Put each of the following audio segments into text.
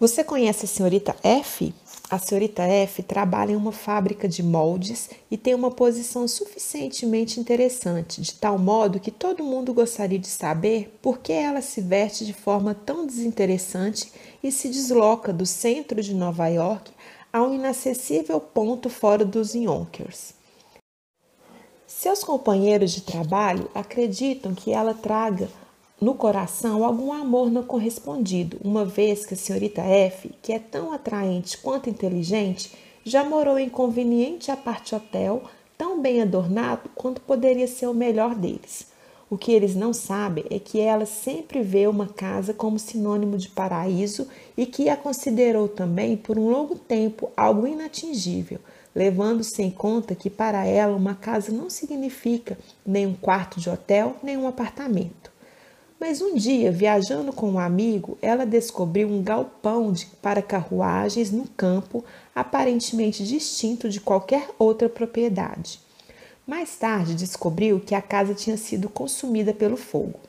Você conhece a senhorita F? A senhorita F trabalha em uma fábrica de moldes e tem uma posição suficientemente interessante, de tal modo que todo mundo gostaria de saber por que ela se veste de forma tão desinteressante e se desloca do centro de Nova York a um inacessível ponto fora dos Yonkers. Seus companheiros de trabalho acreditam que ela traga no coração algum amor não correspondido, uma vez que a senhorita F, que é tão atraente quanto inteligente, já morou em conveniente aparte hotel, tão bem adornado quanto poderia ser o melhor deles. O que eles não sabem é que ela sempre vê uma casa como sinônimo de paraíso e que a considerou também por um longo tempo algo inatingível, levando-se em conta que para ela uma casa não significa nem um quarto de hotel, nem um apartamento. Mas um dia, viajando com um amigo, ela descobriu um galpão de, para carruagens no campo, aparentemente distinto de qualquer outra propriedade. Mais tarde, descobriu que a casa tinha sido consumida pelo fogo.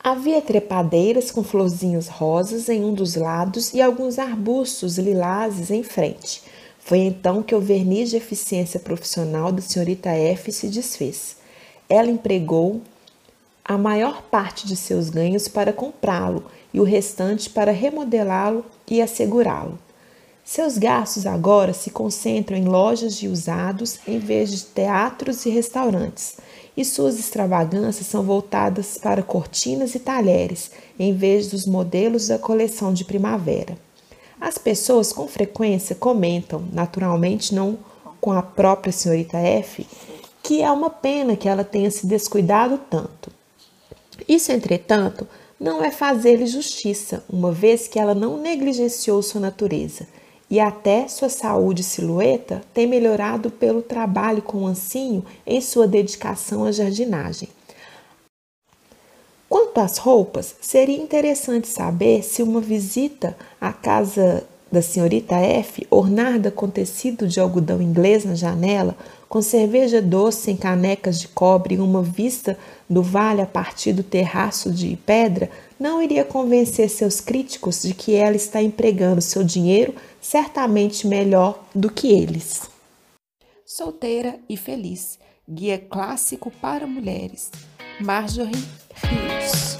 Havia trepadeiras com florzinhas rosas em um dos lados e alguns arbustos lilazes em frente. Foi então que o verniz de eficiência profissional da senhorita F se desfez. Ela empregou a maior parte de seus ganhos para comprá-lo e o restante para remodelá-lo e assegurá-lo. Seus gastos agora se concentram em lojas de usados em vez de teatros e restaurantes, e suas extravagâncias são voltadas para cortinas e talheres em vez dos modelos da coleção de primavera. As pessoas com frequência comentam, naturalmente não com a própria senhorita F, que é uma pena que ela tenha se descuidado tanto. Isso, entretanto, não é fazer-lhe justiça, uma vez que ela não negligenciou sua natureza, e até sua saúde silhueta tem melhorado pelo trabalho com o ancinho em sua dedicação à jardinagem. Quanto às roupas, seria interessante saber se uma visita à casa da senhorita F, ornada com tecido de algodão inglês na janela, com cerveja doce em canecas de cobre e uma vista do vale a partir do terraço de pedra, não iria convencer seus críticos de que ela está empregando seu dinheiro certamente melhor do que eles. Solteira e feliz, guia clássico para mulheres. Marjorie Rios.